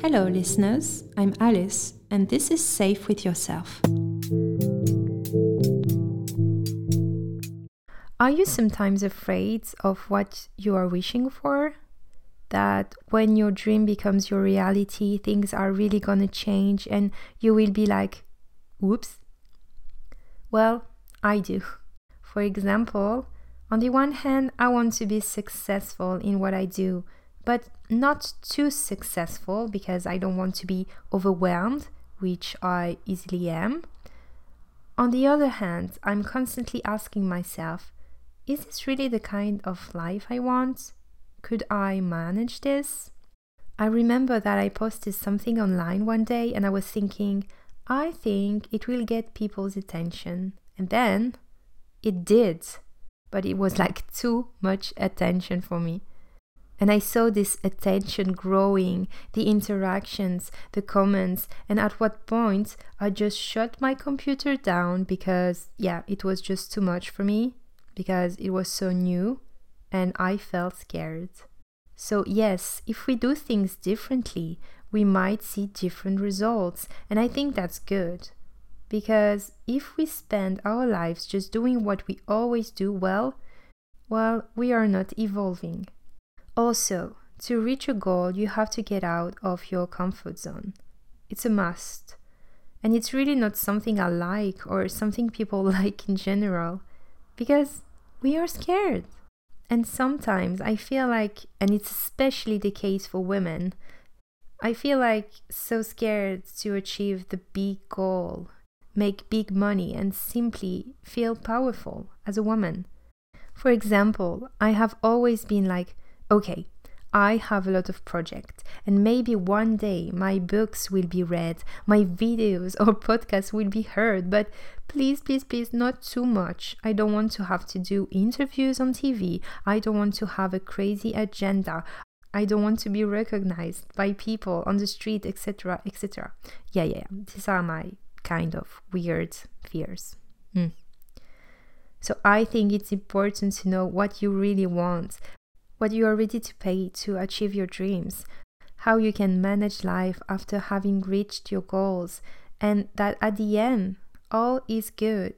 Hello, listeners. I'm Alice, and this is Safe with Yourself. Are you sometimes afraid of what you are wishing for? That when your dream becomes your reality, things are really gonna change and you will be like, whoops. Well, I do. For example, on the one hand, I want to be successful in what I do, but not too successful because I don't want to be overwhelmed, which I easily am. On the other hand, I'm constantly asking myself, is this really the kind of life I want? Could I manage this? I remember that I posted something online one day and I was thinking, I think it will get people's attention. And then it did but it was like too much attention for me. And I saw this attention growing, the interactions, the comments, and at what point I just shut my computer down because, yeah, it was just too much for me, because it was so new and I felt scared. So, yes, if we do things differently, we might see different results, and I think that's good. Because if we spend our lives just doing what we always do well, well, we are not evolving. Also, to reach a goal, you have to get out of your comfort zone. It's a must. And it's really not something I like or something people like in general, because we are scared. And sometimes I feel like, and it's especially the case for women, I feel like so scared to achieve the big goal make big money, and simply feel powerful as a woman. For example, I have always been like, okay, I have a lot of projects, and maybe one day my books will be read, my videos or podcasts will be heard, but please, please, please, not too much. I don't want to have to do interviews on TV. I don't want to have a crazy agenda. I don't want to be recognized by people on the street, etc., etc. Yeah, yeah, these are my kind of weird fears. Mm. So I think it's important to know what you really want, what you are ready to pay to achieve your dreams, how you can manage life after having reached your goals, and that at the end, all is good.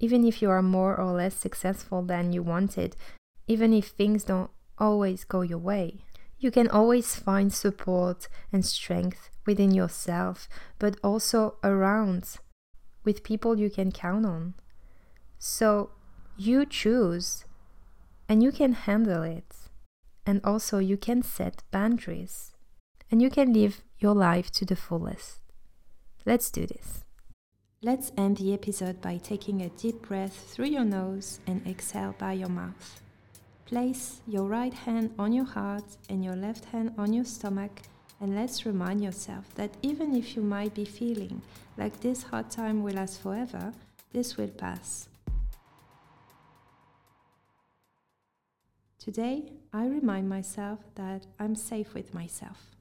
Even if you are more or less successful than you wanted, even if things don't always go your way, you can always find support and strength within yourself, but also around with people you can count on. So you choose and you can handle it. And also, you can set boundaries and you can live your life to the fullest. Let's do this. Let's end the episode by taking a deep breath through your nose and exhale by your mouth. Place your right hand on your heart and your left hand on your stomach and let's remind yourself that even if you might be feeling like this hard time will last forever, this will pass. Today, I remind myself that I'm safe with myself.